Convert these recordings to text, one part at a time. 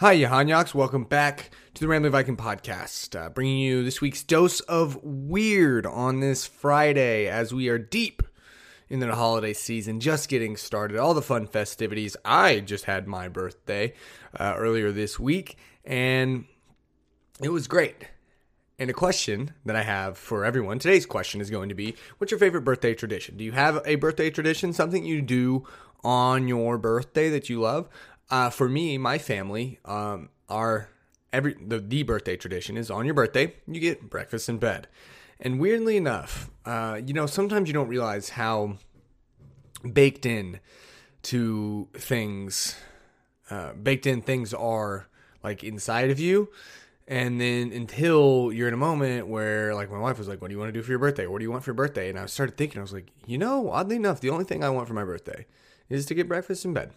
Hi, Yahanyaks. Welcome back to the Rambling Viking podcast, uh, bringing you this week's dose of weird on this Friday as we are deep into the holiday season, just getting started. All the fun festivities. I just had my birthday uh, earlier this week, and it was great. And a question that I have for everyone today's question is going to be What's your favorite birthday tradition? Do you have a birthday tradition, something you do on your birthday that you love? Uh, for me, my family, um, our every the, the birthday tradition is on your birthday you get breakfast in bed, and weirdly enough, uh, you know sometimes you don't realize how baked in to things, uh, baked in things are like inside of you. And then until you're in a moment where, like, my wife was like, What do you want to do for your birthday? What do you want for your birthday? And I started thinking, I was like, You know, oddly enough, the only thing I want for my birthday is to get breakfast in bed.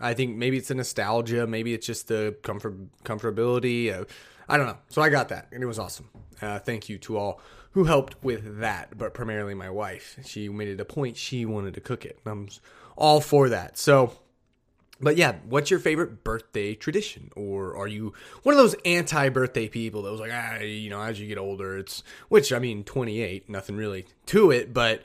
I think maybe it's a nostalgia, maybe it's just the comfort comfortability. Uh, I don't know. So I got that, and it was awesome. Uh, thank you to all who helped with that, but primarily my wife. She made it a point she wanted to cook it. I'm all for that. So, but yeah, what's your favorite birthday tradition? Or are you one of those anti-birthday people that was like, ah, you know, as you get older, it's which I mean, 28, nothing really to it, but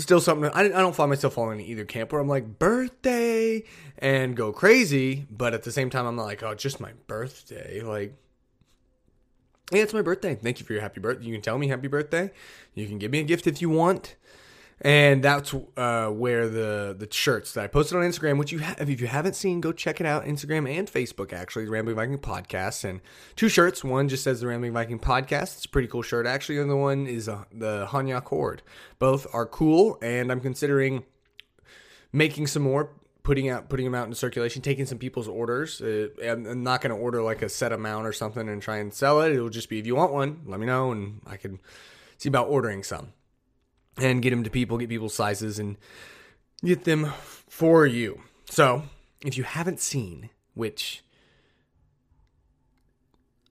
still something I, I don't find myself falling in either camp where I'm like birthday and go crazy, but at the same time I'm like oh just my birthday like yeah it's my birthday. Thank you for your happy birthday. You can tell me happy birthday. You can give me a gift if you want and that's uh, where the the shirts that I posted on Instagram, which you have, if you haven't seen, go check it out. Instagram and Facebook, actually, the Rambling Viking Podcast, and two shirts. One just says the Rambling Viking Podcast. It's a pretty cool shirt, actually. The other one is uh, the Hanyak Horde. Both are cool, and I'm considering making some more, putting out putting them out in circulation, taking some people's orders. Uh, I'm not going to order like a set amount or something and try and sell it. It'll just be if you want one, let me know, and I can see about ordering some and get them to people, get people's sizes, and get them for you. So, if you haven't seen, which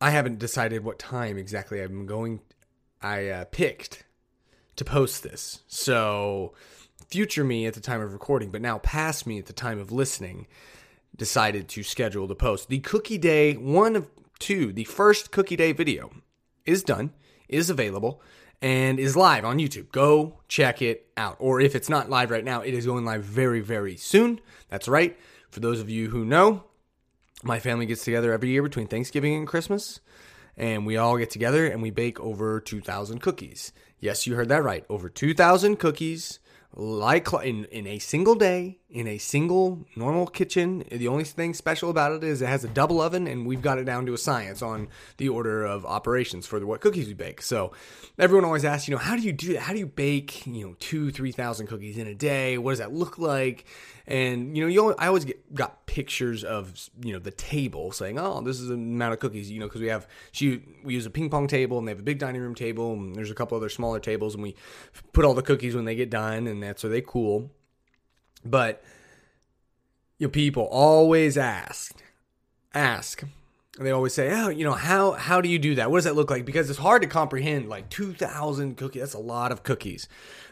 I haven't decided what time exactly I'm going, I uh, picked to post this. So, future me at the time of recording, but now past me at the time of listening, decided to schedule the post. The Cookie Day, one of two, the first Cookie Day video is done, is available and is live on YouTube. Go check it out. Or if it's not live right now, it is going live very, very soon. That's right. For those of you who know, my family gets together every year between Thanksgiving and Christmas, and we all get together and we bake over 2,000 cookies. Yes, you heard that right. Over 2,000 cookies like in, in a single day in a single normal kitchen. The only thing special about it is it has a double oven and we've got it down to a science on the order of operations for the, what cookies we bake. So everyone always asks you know how do you do that how do you bake you know two three thousand cookies in a day? What does that look like? And you know you i always get got pictures of you know the table saying oh this is the amount of cookies you know because we have she we use a ping pong table and they have a big dining room table and there's a couple other smaller tables and we put all the cookies when they get done and that's so they cool but you people always ask ask and they always say, "Oh, you know, how how do you do that? What does that look like?" Because it's hard to comprehend. Like two thousand cookies, that's a lot of cookies.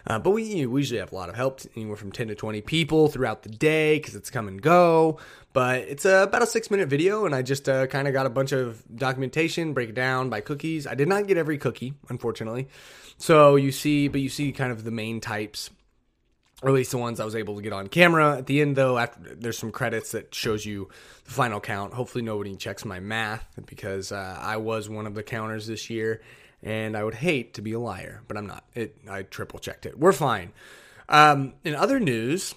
Uh, but we, you know, we usually have a lot of help, anywhere from ten to twenty people throughout the day because it's come and go. But it's uh, about a six minute video, and I just uh, kind of got a bunch of documentation, break it down by cookies. I did not get every cookie, unfortunately. So you see, but you see kind of the main types or at least the ones I was able to get on camera. At the end, though, after there's some credits that shows you the final count. Hopefully, nobody checks my math because uh, I was one of the counters this year, and I would hate to be a liar, but I'm not. It I triple checked it. We're fine. Um, in other news,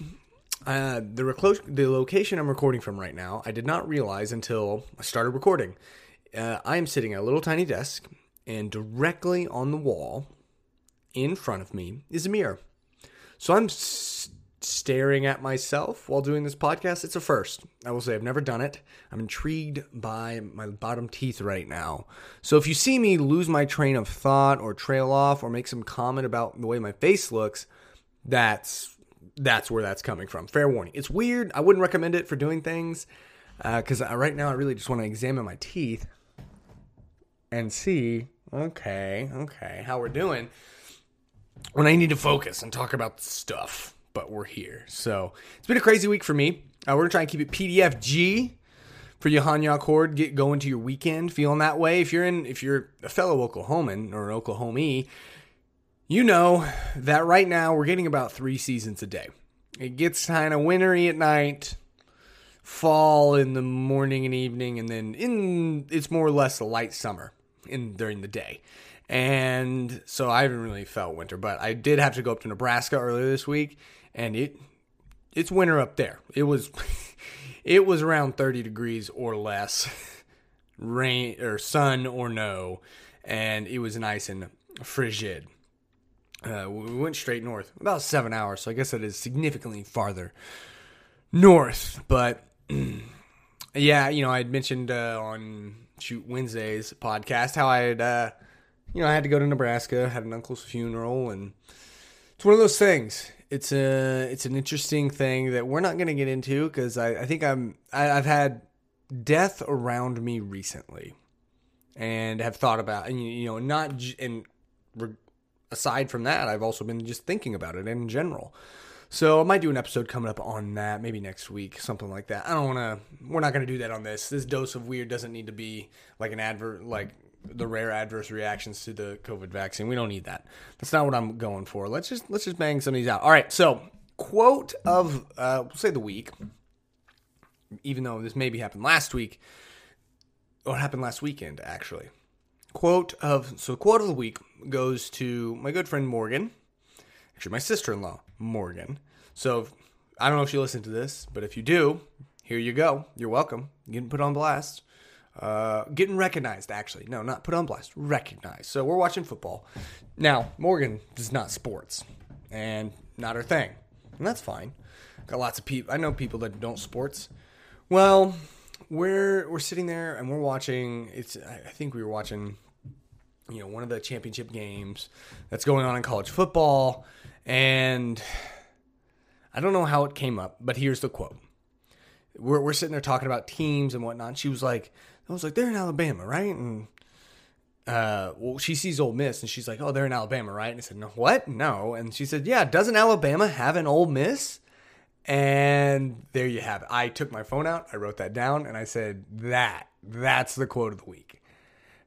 uh, the reclo- the location I'm recording from right now, I did not realize until I started recording. Uh, I am sitting at a little tiny desk, and directly on the wall in front of me is a mirror. So I'm s- staring at myself while doing this podcast. It's a first. I will say I've never done it. I'm intrigued by my bottom teeth right now. So if you see me lose my train of thought or trail off or make some comment about the way my face looks, that's that's where that's coming from. Fair warning. It's weird. I wouldn't recommend it for doing things because uh, right now I really just want to examine my teeth and see, okay, okay, how we're doing when I need to focus and talk about stuff. But we're here. So it's been a crazy week for me. Uh, we're going to keep it PDFG for you Hanyak get going to your weekend feeling that way. If you're in, if you're a fellow Oklahoman or an Oklahomie, you know that right now we're getting about three seasons a day. It gets kind of wintry at night, fall in the morning and evening, and then in it's more or less a light summer in during the day. And so I haven't really felt winter, but I did have to go up to Nebraska earlier this week, and it it's winter up there. It was it was around 30 degrees or less, rain or sun or no, and it was nice and frigid. Uh, we went straight north, about seven hours, so I guess that is significantly farther north. But yeah, you know, I had mentioned uh, on shoot Wednesday's podcast how I had, uh, you know, I had to go to Nebraska, had an uncle's funeral, and it's one of those things it's a it's an interesting thing that we're not going to get into because I, I think I'm I, I've had death around me recently, and have thought about and you know not and aside from that I've also been just thinking about it in general. So I might do an episode coming up on that, maybe next week, something like that. I don't want to. We're not going to do that on this. This dose of weird doesn't need to be like an advert, like the rare adverse reactions to the COVID vaccine. We don't need that. That's not what I'm going for. Let's just let's just bang some of these out. All right. So quote of uh, we'll say the week, even though this maybe happened last week, or happened last weekend actually. Quote of so quote of the week goes to my good friend Morgan, actually my sister-in-law Morgan. So I don't know if you listen to this, but if you do, here you go. You're welcome. You're getting put on blast. Uh, getting recognized, actually. No, not put on blast, recognized. So we're watching football. Now, Morgan is not sports and not her thing. And that's fine. Got lots of people. I know people that don't sports. Well, we're we're sitting there and we're watching. It's I think we were watching, you know, one of the championship games that's going on in college football, and I don't know how it came up, but here's the quote. We're we're sitting there talking about teams and whatnot. She was like, I was like, they're in Alabama, right? And uh, well, she sees Ole Miss and she's like, oh, they're in Alabama, right? And I said, no, what? No. And she said, yeah, doesn't Alabama have an Ole Miss? And there you have it. I took my phone out, I wrote that down, and I said, that, that's the quote of the week.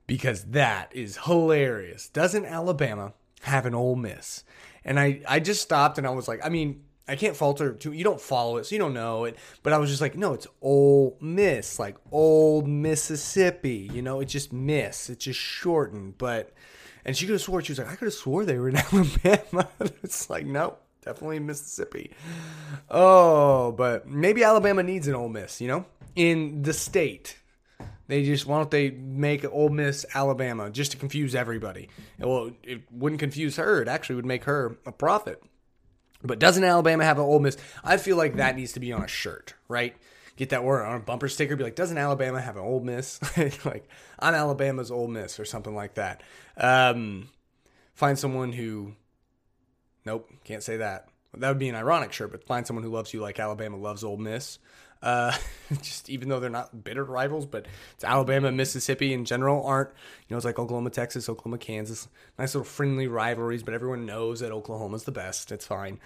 Because that is hilarious. Doesn't Alabama have an Ole Miss? And I, I just stopped and I was like, I mean, I can't falter to you don't follow it, so you don't know it. But I was just like, no, it's Ole Miss, like old Mississippi. You know, it's just Miss. It's just shortened. But and she could have swore she was like, I could have swore they were in Alabama. it's like, no, definitely Mississippi. Oh, but maybe Alabama needs an Ole Miss. You know, in the state. They just why don't they make Ole Miss Alabama just to confuse everybody? Well, it wouldn't confuse her. It actually would make her a profit. But doesn't Alabama have an Ole Miss? I feel like that needs to be on a shirt, right? Get that word on a bumper sticker. Be like, doesn't Alabama have an Ole Miss? like, I'm Alabama's Ole Miss or something like that. Um, find someone who, nope, can't say that. That would be an ironic shirt, but find someone who loves you like Alabama loves Ole Miss. Uh, just even though they're not bitter rivals, but it's Alabama Mississippi in general aren't. You know, it's like Oklahoma, Texas, Oklahoma, Kansas. Nice little friendly rivalries, but everyone knows that Oklahoma's the best. It's fine.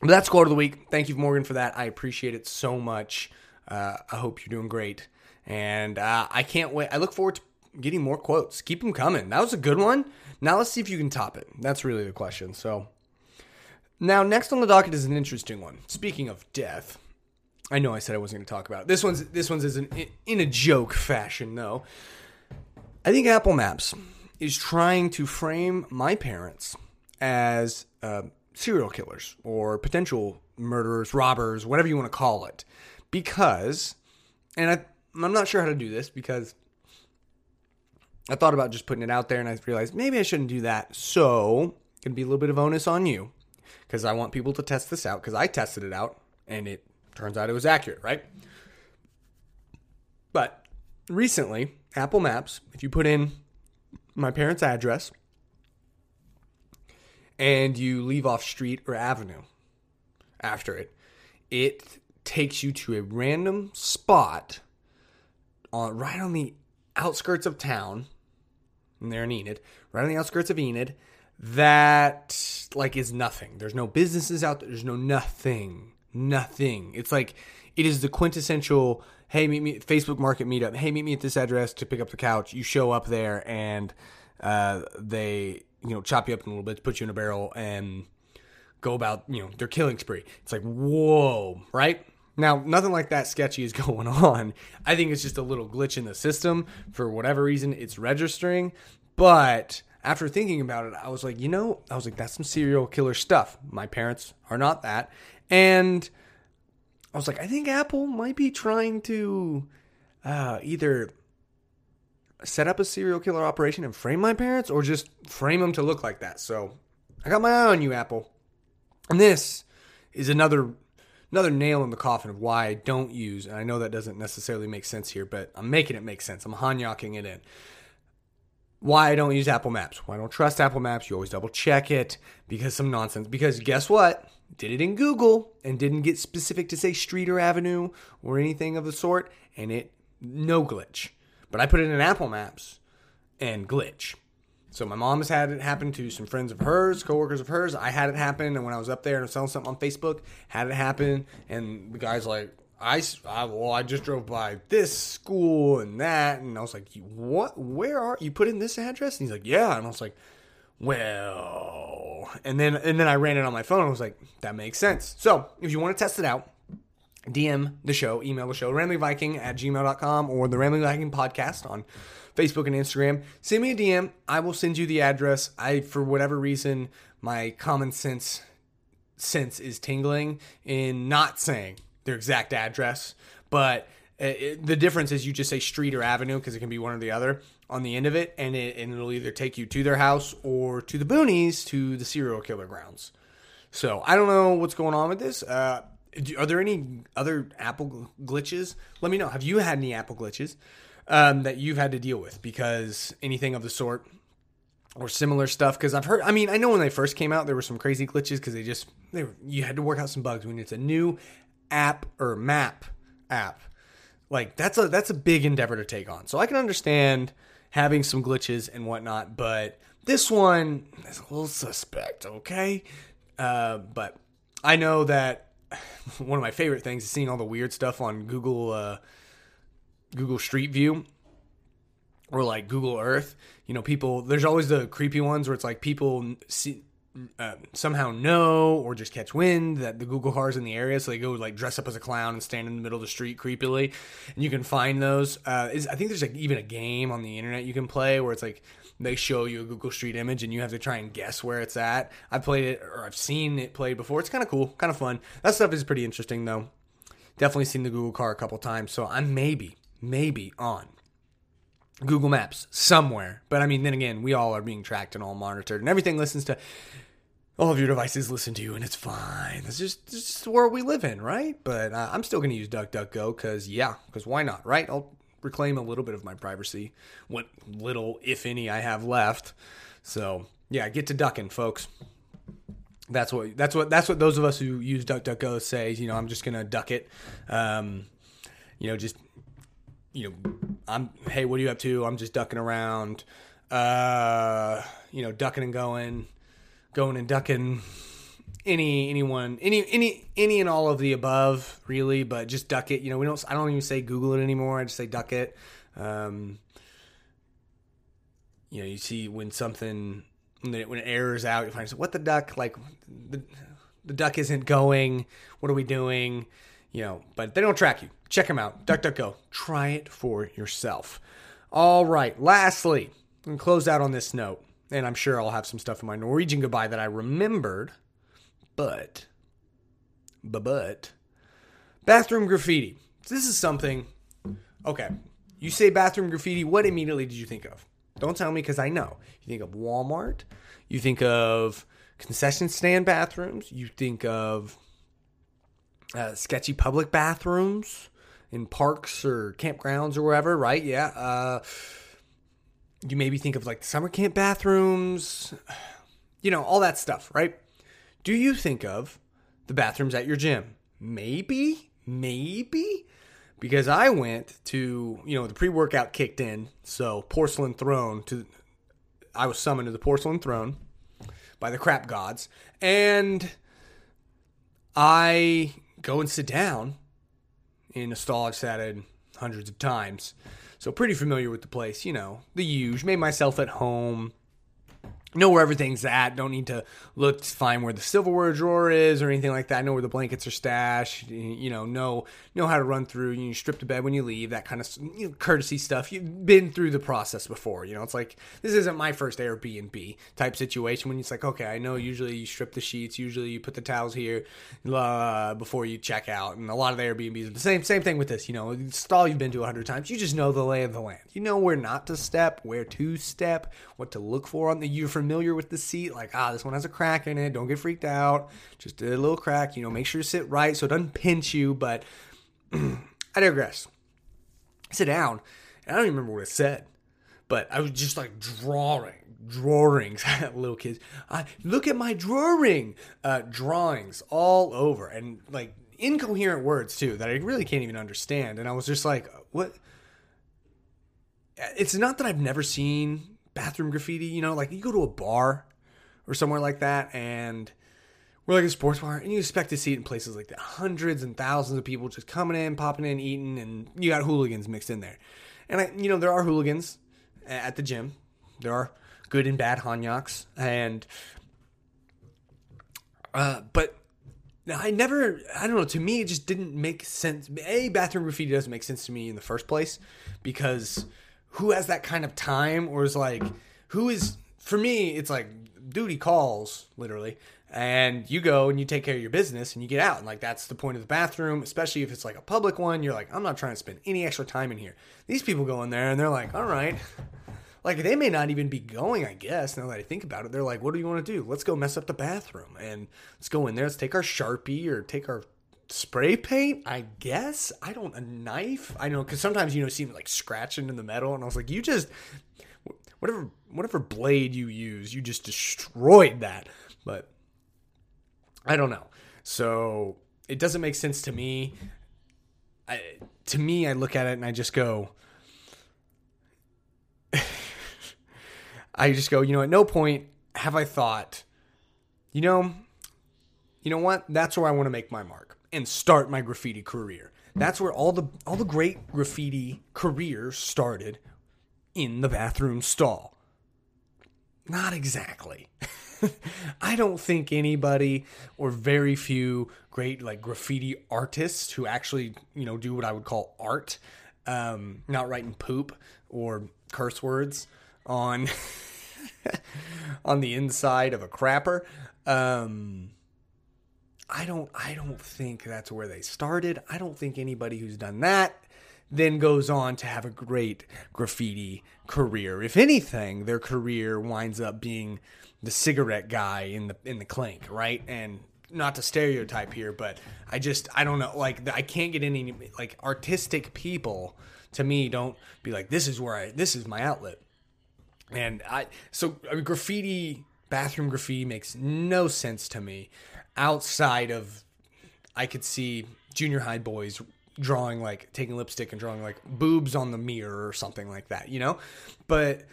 But that's quote of the week. Thank you, Morgan, for that. I appreciate it so much. Uh, I hope you're doing great, and uh, I can't wait. I look forward to getting more quotes. Keep them coming. That was a good one. Now let's see if you can top it. That's really the question. So. Now, next on the docket is an interesting one. Speaking of death, I know I said I wasn't going to talk about it. This one's this one's is an, in a joke fashion though. I think Apple Maps is trying to frame my parents as uh, serial killers or potential murderers, robbers, whatever you want to call it, because, and I, I'm not sure how to do this because I thought about just putting it out there and I realized maybe I shouldn't do that. So, it to be a little bit of onus on you because I want people to test this out because I tested it out and it Turns out it was accurate, right? But recently, Apple Maps, if you put in my parents' address and you leave off street or avenue after it, it takes you to a random spot on right on the outskirts of town. And in Enid, right on the outskirts of Enid, that like is nothing. There's no businesses out there. There's no nothing nothing. It's like it is the quintessential hey, meet me Facebook Market meetup. Hey, meet me at this address to pick up the couch. You show up there and uh, they you know chop you up in a little bit, put you in a barrel, and go about you know their killing spree. It's like whoa, right? Now, nothing like that sketchy is going on. I think it's just a little glitch in the system. For whatever reason, it's registering. But after thinking about it, I was like, you know, I was like, that's some serial killer stuff. My parents are not that. And I was like, I think Apple might be trying to uh, either set up a serial killer operation and frame my parents or just frame them to look like that. So I got my eye on you, Apple. And this is another another nail in the coffin of why I don't use, and I know that doesn't necessarily make sense here, but I'm making it make sense. I'm hanyocking it in. Why I don't use Apple Maps. Why I don't trust Apple Maps. You always double check it because some nonsense. Because guess what? Did it in Google and didn't get specific to say street or avenue or anything of the sort, and it no glitch. But I put it in Apple Maps and glitch. So my mom has had it happen to some friends of hers, coworkers of hers. I had it happen, and when I was up there and selling something on Facebook, had it happen, and the guy's like, I, I well, I just drove by this school and that, and I was like, what? Where are you? Put in this address? And he's like, yeah, and I was like, well, and then and then I ran it on my phone. I was like, that makes sense. So if you want to test it out, DM the show, email the show, ramblingviking at gmail.com or the Rambling Viking podcast on Facebook and Instagram. Send me a DM. I will send you the address. I, for whatever reason, my common sense sense is tingling in not saying their exact address, but it, the difference is you just say street or avenue because it can be one or the other on the end of it, and it and it'll either take you to their house or to the boonies to the serial killer grounds. So I don't know what's going on with this. Uh, are there any other Apple glitches? Let me know. Have you had any Apple glitches um, that you've had to deal with? Because anything of the sort or similar stuff. Because I've heard. I mean, I know when they first came out, there were some crazy glitches because they just they you had to work out some bugs when it's a new app or map app. Like that's a that's a big endeavor to take on. So I can understand having some glitches and whatnot, but this one is a little suspect. Okay, uh, but I know that one of my favorite things is seeing all the weird stuff on Google uh, Google Street View or like Google Earth. You know, people. There's always the creepy ones where it's like people see, uh, somehow know or just catch wind that the Google car is in the area, so they go like dress up as a clown and stand in the middle of the street creepily, and you can find those. Uh, is, I think there's like even a game on the internet you can play where it's like they show you a Google Street image and you have to try and guess where it's at. I've played it or I've seen it played before. It's kind of cool, kind of fun. That stuff is pretty interesting though. Definitely seen the Google car a couple times, so I'm maybe, maybe on Google Maps somewhere. But I mean, then again, we all are being tracked and all monitored, and everything listens to all of your devices listen to you, and it's fine. That's just, just the world we live in, right? But uh, I'm still going to use DuckDuckGo because, yeah, because why not, right? I'll reclaim a little bit of my privacy, what little, if any, I have left. So yeah, get to ducking, folks. That's what that's what that's what those of us who use DuckDuckGo say. You know, I'm just gonna duck it. Um, you know, just you know, I'm hey, what are you up to? I'm just ducking around. Uh, you know, ducking and going, going and ducking. Any anyone any any any and all of the above really but just duck it. You know we don't i don't even say google it anymore. I just say duck it. Um you know you see when something when it, when it errors out you find what the duck? Like the, the duck isn't going. What are we doing you know but they don't track you check them out duckduckgo try it for yourself all right lastly and close out on this note and i'm sure i'll have some stuff in my norwegian goodbye that i remembered but, but, bathroom graffiti. This is something. Okay, you say bathroom graffiti. What immediately did you think of? Don't tell me because I know. You think of Walmart. You think of concession stand bathrooms. You think of uh, sketchy public bathrooms in parks or campgrounds or wherever, right? Yeah. Uh, you maybe think of like summer camp bathrooms, you know, all that stuff, right? do you think of the bathrooms at your gym? Maybe, maybe. Because I went to, you know, the pre workout kicked in. So, porcelain throne to, I was summoned to the porcelain throne by the crap gods. And I go and sit down in a stall I've sat in hundreds of times. So pretty familiar with the place, you know, the huge. Made myself at home know where everything's at. Don't need to look to find where the silverware drawer is or anything like that. I know where the blankets are stashed. You know, know know how to run through. You strip to bed when you leave. That kind of you know, courtesy stuff. You've been through the process before. You know, it's like this isn't my first Airbnb type situation when it's like, okay, I know usually you strip the sheets. Usually you put the towels here before you check out. And a lot of the Airbnbs are the same same thing with this. You know, stall you've been to a hundred times. You just know the lay of the land. You know where not to step, where to step, what to look for on the. You're familiar with the seat. Like, ah, this one has a crack in it. Don't get freaked out. Just a little crack. You know, make sure you sit right so it doesn't pinch you. But I digress. I sit down, and I don't even remember what it said, but I was just like drawing drawings little kids I, look at my drawing uh, drawings all over and like incoherent words too that i really can't even understand and i was just like what it's not that i've never seen bathroom graffiti, you know, like you go to a bar or somewhere like that and we're like a sports bar and you expect to see it in places like that. Hundreds and thousands of people just coming in, popping in, eating, and you got hooligans mixed in there. And I, you know, there are hooligans at the gym. There are good and bad hanyaks. And, uh, but I never, I don't know, to me, it just didn't make sense. A, bathroom graffiti doesn't make sense to me in the first place because who has that kind of time or is like who is for me it's like duty calls literally. And you go and you take care of your business and you get out. And like that's the point of the bathroom especially if it's like a public one. You're like i'm not trying to spend any extra time in here. These people go in there and they're like all right. Like they may not even be going i guess now that i think about it. They're like what do you want to do? Let's go mess up the bathroom and let's go in there. Let's take our sharpie or take our spray paint, I guess. I don't a knife. I know because sometimes you know see like scratching in the metal, and I was like, you just whatever whatever blade you use, you just destroyed that. But I don't know. So it doesn't make sense to me. I, to me, I look at it and I just go. I just go, you know, at no point have I thought, you know, you know what? That's where I want to make my mark and start my graffiti career. That's where all the all the great graffiti careers started in the bathroom stall. Not exactly. I don't think anybody or very few great like graffiti artists who actually, you know, do what I would call art, um, not writing poop or curse words on on the inside of a crapper. Um, I don't I don't think that's where they started. I don't think anybody who's done that then goes on to have a great graffiti career. If anything, their career winds up being the cigarette guy in the in the clink, right? And not to stereotype here, but I just I don't know like I can't get any like artistic people to me don't be like this is where I this is my outlet. And I so I mean, graffiti bathroom graffiti makes no sense to me outside of I could see junior high boys drawing like taking lipstick and drawing like boobs on the mirror or something like that, you know? But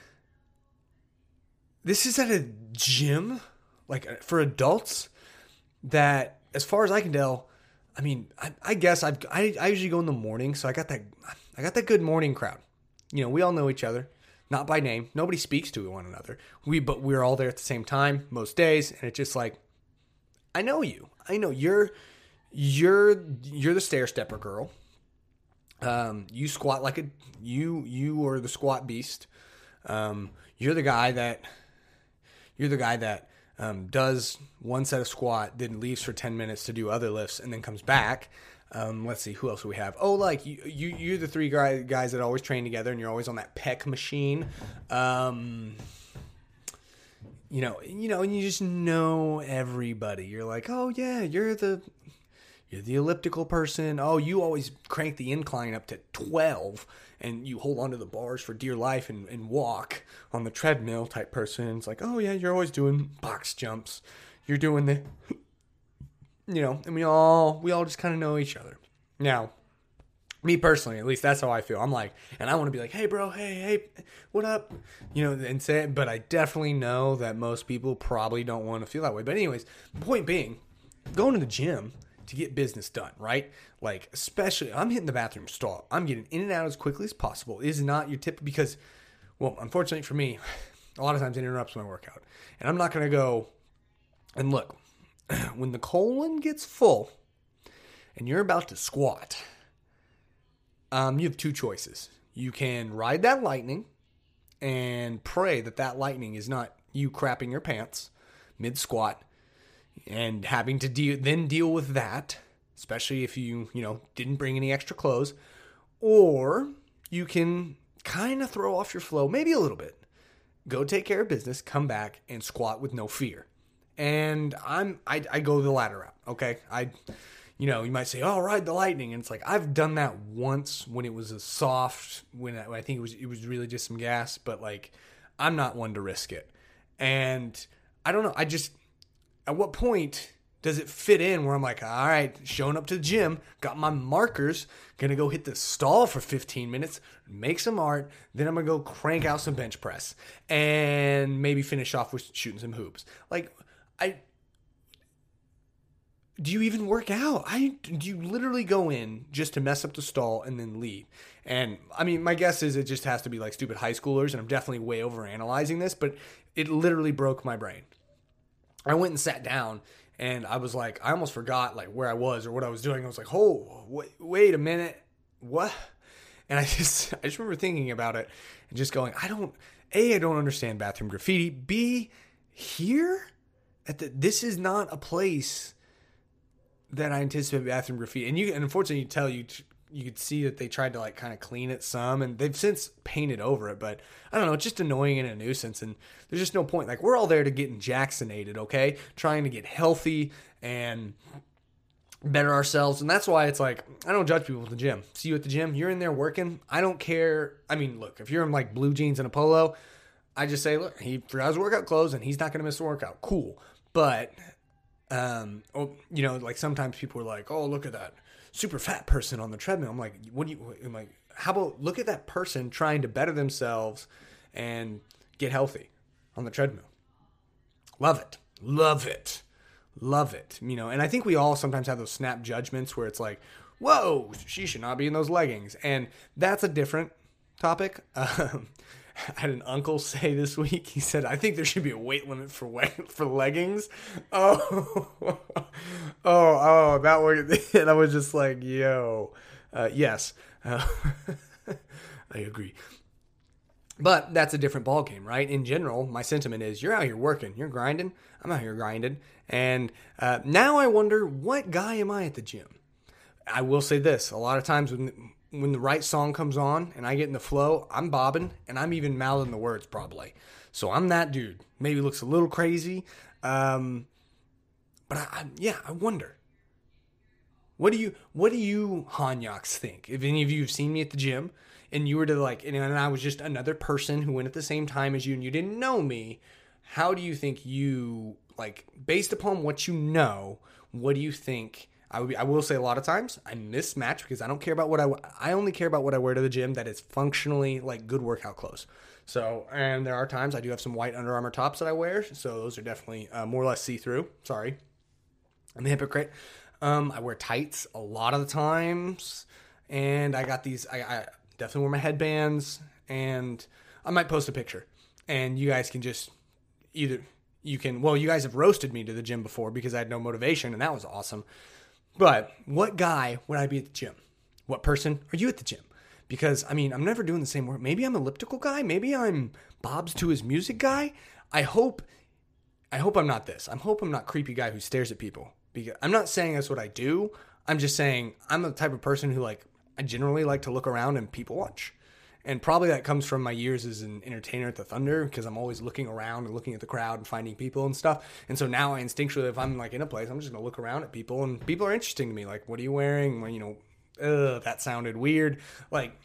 this is at a gym like uh, for adults that as far as I can tell, I mean, I, I guess I've, I, I usually go in the morning, so I got that I got that good morning crowd. You know, we all know each other, not by name. Nobody speaks to one another. We but we're all there at the same time most days, and it's just like I know you. I know you're you're you're the stair stepper girl. Um, you squat like a you you are the squat beast. Um, you're the guy that you're the guy that um, does one set of squat, then leaves for ten minutes to do other lifts, and then comes back. Um, let's see who else we have. Oh, like you, you you're the three guy, guys that always train together, and you're always on that pec machine. Um, you know, you know, and you just know everybody. You're like, oh yeah, you're the you're the elliptical person. Oh, you always crank the incline up to twelve, and you hold onto the bars for dear life and, and walk on the treadmill type person. It's like, oh yeah, you're always doing box jumps. You're doing the, you know, and we all we all just kind of know each other. Now, me personally, at least that's how I feel. I'm like, and I want to be like, hey, bro, hey, hey, what up? You know, and say it, but I definitely know that most people probably don't want to feel that way. But, anyways, point being, going to the gym to get business done, right? Like, especially, I'm hitting the bathroom stall. I'm getting in and out as quickly as possible. Is not your tip because, well, unfortunately for me, a lot of times it interrupts my workout. And I'm not going to go and look, when the colon gets full and you're about to squat, um, you have two choices. You can ride that lightning and pray that that lightning is not you crapping your pants mid squat and having to deal then deal with that, especially if you, you know, didn't bring any extra clothes, or you can kind of throw off your flow maybe a little bit. Go take care of business, come back and squat with no fear. And I'm I, I go the latter route. Okay. I you know, you might say, "Oh, ride the lightning," and it's like I've done that once when it was a soft, when I, when I think it was it was really just some gas, but like I'm not one to risk it, and I don't know. I just at what point does it fit in where I'm like, all right, showing up to the gym, got my markers, gonna go hit the stall for 15 minutes, make some art, then I'm gonna go crank out some bench press and maybe finish off with shooting some hoops. Like, I do you even work out? I do you literally go in just to mess up the stall and then leave? And I mean, my guess is it just has to be like stupid high schoolers, and I'm definitely way over analyzing this, but it literally broke my brain. I went and sat down, and I was like, I almost forgot like where I was or what I was doing. I was like, oh, wait, wait a minute, what? And I just, I just remember thinking about it and just going, I don't, a, I don't understand bathroom graffiti. B, here at the, this is not a place that I anticipate bathroom graffiti. And you, and unfortunately, you tell you you could see that they tried to like kind of clean it some, and they've since painted over it. But I don't know, it's just annoying and a nuisance, and there's just no point. Like we're all there to get injaccinated, okay? Trying to get healthy and better ourselves, and that's why it's like I don't judge people at the gym. See you at the gym, you're in there working. I don't care. I mean, look, if you're in like blue jeans and a polo, I just say, look, he forgot his workout clothes, and he's not going to miss a workout. Cool, but um, oh, you know, like sometimes people are like, "Oh, look at that super fat person on the treadmill." I'm like, "What do you?" I'm like, "How about look at that person trying to better themselves and get healthy on the treadmill?" Love it, love it, love it. You know, and I think we all sometimes have those snap judgments where it's like, "Whoa, she should not be in those leggings," and that's a different topic. Um, I had an uncle say this week. He said, "I think there should be a weight limit for for leggings." Oh, oh, oh, that was and I was just like, "Yo, uh, yes, uh, I agree." But that's a different ball game, right? In general, my sentiment is you're out here working, you're grinding. I'm out here grinding, and uh, now I wonder what guy am I at the gym? I will say this: a lot of times when when the right song comes on and I get in the flow, I'm bobbing and I'm even mouthing the words probably. So I'm that dude. Maybe looks a little crazy, um, but I, I, yeah, I wonder. What do you what do you Hanyaks think? If any of you have seen me at the gym and you were to like and I was just another person who went at the same time as you and you didn't know me, how do you think you like based upon what you know, what do you think I would be, I will say a lot of times I mismatch because I don't care about what I I only care about what I wear to the gym that is functionally like good workout clothes. So and there are times I do have some white Under Armour tops that I wear, so those are definitely uh, more or less see through. Sorry, I'm a hypocrite. Um, I wear tights a lot of the times, and I got these. I, I definitely wear my headbands, and I might post a picture, and you guys can just either you can well you guys have roasted me to the gym before because I had no motivation, and that was awesome. But what guy would I be at the gym? What person are you at the gym? Because I mean, I'm never doing the same work. Maybe I'm elliptical guy. Maybe I'm Bob's to his music guy. I hope, I hope I'm not this. I hope I'm not creepy guy who stares at people. Because I'm not saying that's what I do. I'm just saying I'm the type of person who like I generally like to look around and people watch and probably that comes from my years as an entertainer at the Thunder because I'm always looking around and looking at the crowd and finding people and stuff. And so now I instinctually, if I'm like in a place, I'm just gonna look around at people and people are interesting to me. Like, what are you wearing? Well, you know, ugh, that sounded weird. Like,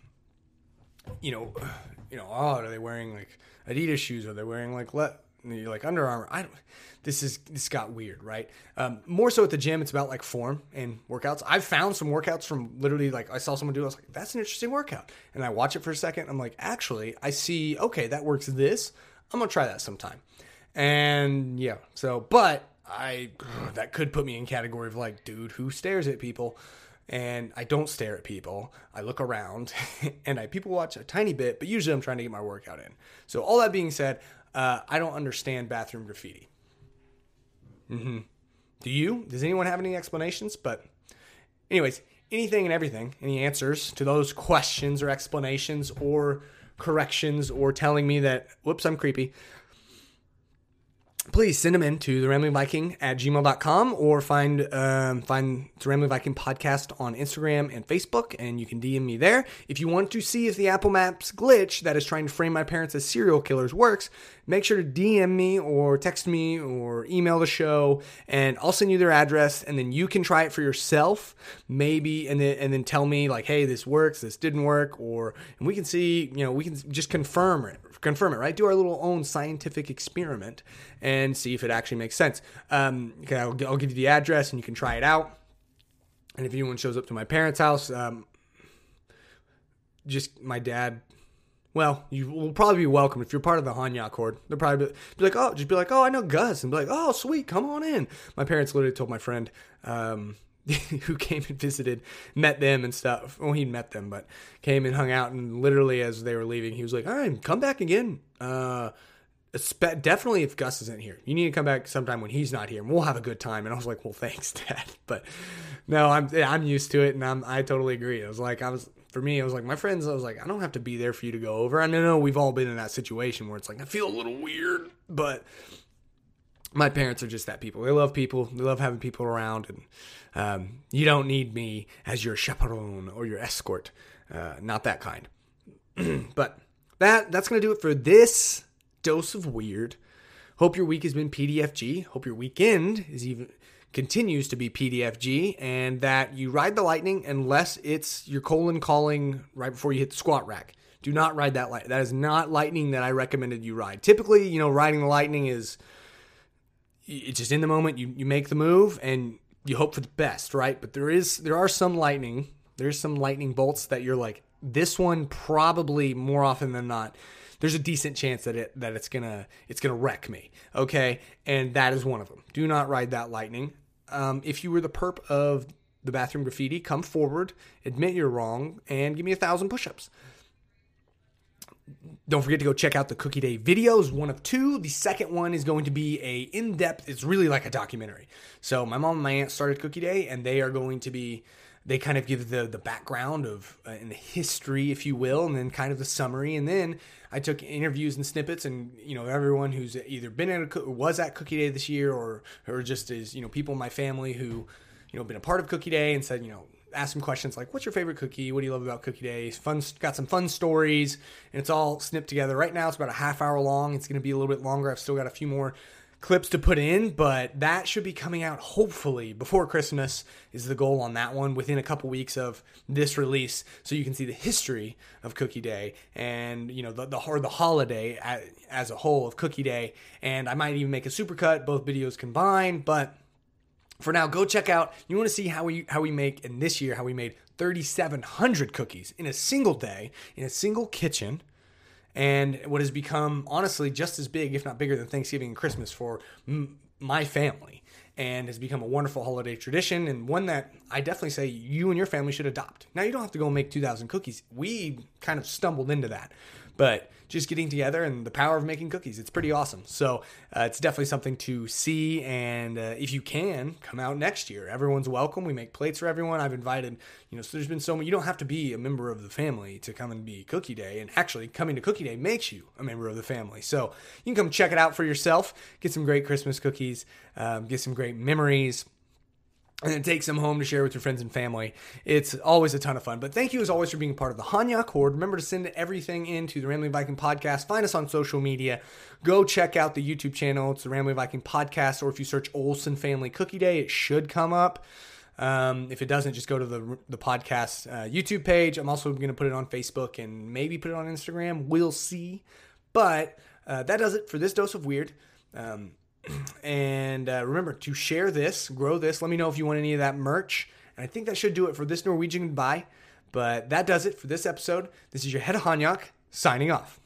you know, you know, oh, are they wearing like Adidas shoes? Are they wearing like let? You're like Under Armour. I don't. This is this got weird, right? Um, more so at the gym, it's about like form and workouts. I've found some workouts from literally like I saw someone do. It, I was like, that's an interesting workout, and I watch it for a second. I'm like, actually, I see. Okay, that works. This I'm gonna try that sometime. And yeah, so but I that could put me in category of like, dude, who stares at people? And I don't stare at people. I look around and I people watch a tiny bit, but usually I'm trying to get my workout in. So all that being said, uh, I don't understand bathroom graffiti. Mm-hmm. Do you? Does anyone have any explanations? But, anyways, anything and everything, any answers to those questions or explanations or corrections or telling me that, whoops, I'm creepy, please send them in to the Rambling Viking at gmail.com or find um, find the Rambling Viking podcast on Instagram and Facebook, and you can DM me there. If you want to see if the Apple Maps glitch that is trying to frame my parents as serial killers works, make sure to DM me or text me or email the show, and I'll send you their address, and then you can try it for yourself, maybe, and then and then tell me like, hey, this works, this didn't work, or and we can see, you know, we can just confirm it, confirm it, right? Do our little own scientific experiment and see if it actually makes sense. Um, okay, I'll, I'll give you the address, and you can try it out. And if anyone shows up to my parents' house, um, just my dad well, you will probably be welcome if you're part of the Hanya horde. They'll probably be, like, oh, just be like, oh, I know Gus, and be like, oh, sweet, come on in. My parents literally told my friend um, who came and visited, met them and stuff. Well, he met them, but came and hung out, and literally as they were leaving, he was like, all right, come back again. Uh, definitely if Gus isn't here. You need to come back sometime when he's not here, and we'll have a good time. And I was like, well, thanks, Dad. But no, I'm I'm used to it, and I'm I totally agree. I was like, I was for me, I was like, my friends, I was like, I don't have to be there for you to go over. I know we've all been in that situation where it's like, I feel a little weird, but my parents are just that people. They love people. They love having people around, and um, you don't need me as your chaperone or your escort. Uh, not that kind. but that that's gonna do it for this dose of weird. Hope your week has been PDFG. Hope your weekend is even continues to be PDFG and that you ride the lightning unless it's your colon calling right before you hit the squat rack. Do not ride that light. That is not lightning that I recommended you ride. Typically, you know, riding the lightning is it's just in the moment you, you make the move and you hope for the best, right? But there is there are some lightning, there's some lightning bolts that you're like, this one probably more often than not there's a decent chance that it that it's gonna it's gonna wreck me. Okay, and that is one of them. Do not ride that lightning. Um, if you were the perp of the bathroom graffiti, come forward, admit you're wrong, and give me a thousand push-ups. Don't forget to go check out the Cookie Day videos, one of two. The second one is going to be a in-depth. It's really like a documentary. So my mom and my aunt started Cookie Day, and they are going to be. They kind of give the the background of uh, the history, if you will, and then kind of the summary, and then I took interviews and snippets, and you know everyone who's either been at a, was at Cookie Day this year, or or just is you know people in my family who you know been a part of Cookie Day and said you know ask some questions like what's your favorite cookie? What do you love about cookie day? Fun got some fun stories and it's all snipped together. Right now it's about a half hour long. It's going to be a little bit longer. I've still got a few more clips to put in, but that should be coming out hopefully before Christmas is the goal on that one within a couple weeks of this release so you can see the history of Cookie Day and you know the the, or the holiday as a whole of Cookie Day. And I might even make a supercut both videos combined, but for now go check out you want to see how we how we make in this year how we made 3700 cookies in a single day in a single kitchen and what has become honestly just as big, if not bigger, than Thanksgiving and Christmas for m- my family, and has become a wonderful holiday tradition and one that I definitely say you and your family should adopt. Now, you don't have to go make 2,000 cookies. We kind of stumbled into that, but just getting together and the power of making cookies. It's pretty awesome. So uh, it's definitely something to see. And uh, if you can, come out next year. Everyone's welcome. We make plates for everyone. I've invited, you know, so there's been so many. You don't have to be a member of the family to come and be Cookie Day. And actually, coming to Cookie Day makes you a member of the family. So you can come check it out for yourself, get some great Christmas cookies, um, get some great memories and then take some home to share with your friends and family. It's always a ton of fun. But thank you as always for being part of the Hanyak Horde. Remember to send everything into the Rambling Viking Podcast. Find us on social media. Go check out the YouTube channel. It's the Rambling Viking Podcast. Or if you search Olson Family Cookie Day, it should come up. Um, if it doesn't, just go to the the podcast uh, YouTube page. I'm also going to put it on Facebook and maybe put it on Instagram. We'll see. But uh, that does it for this dose of weird. Um, and uh, remember to share this, grow this. Let me know if you want any of that merch. And I think that should do it for this Norwegian goodbye. But that does it for this episode. This is your head of Hanyak signing off.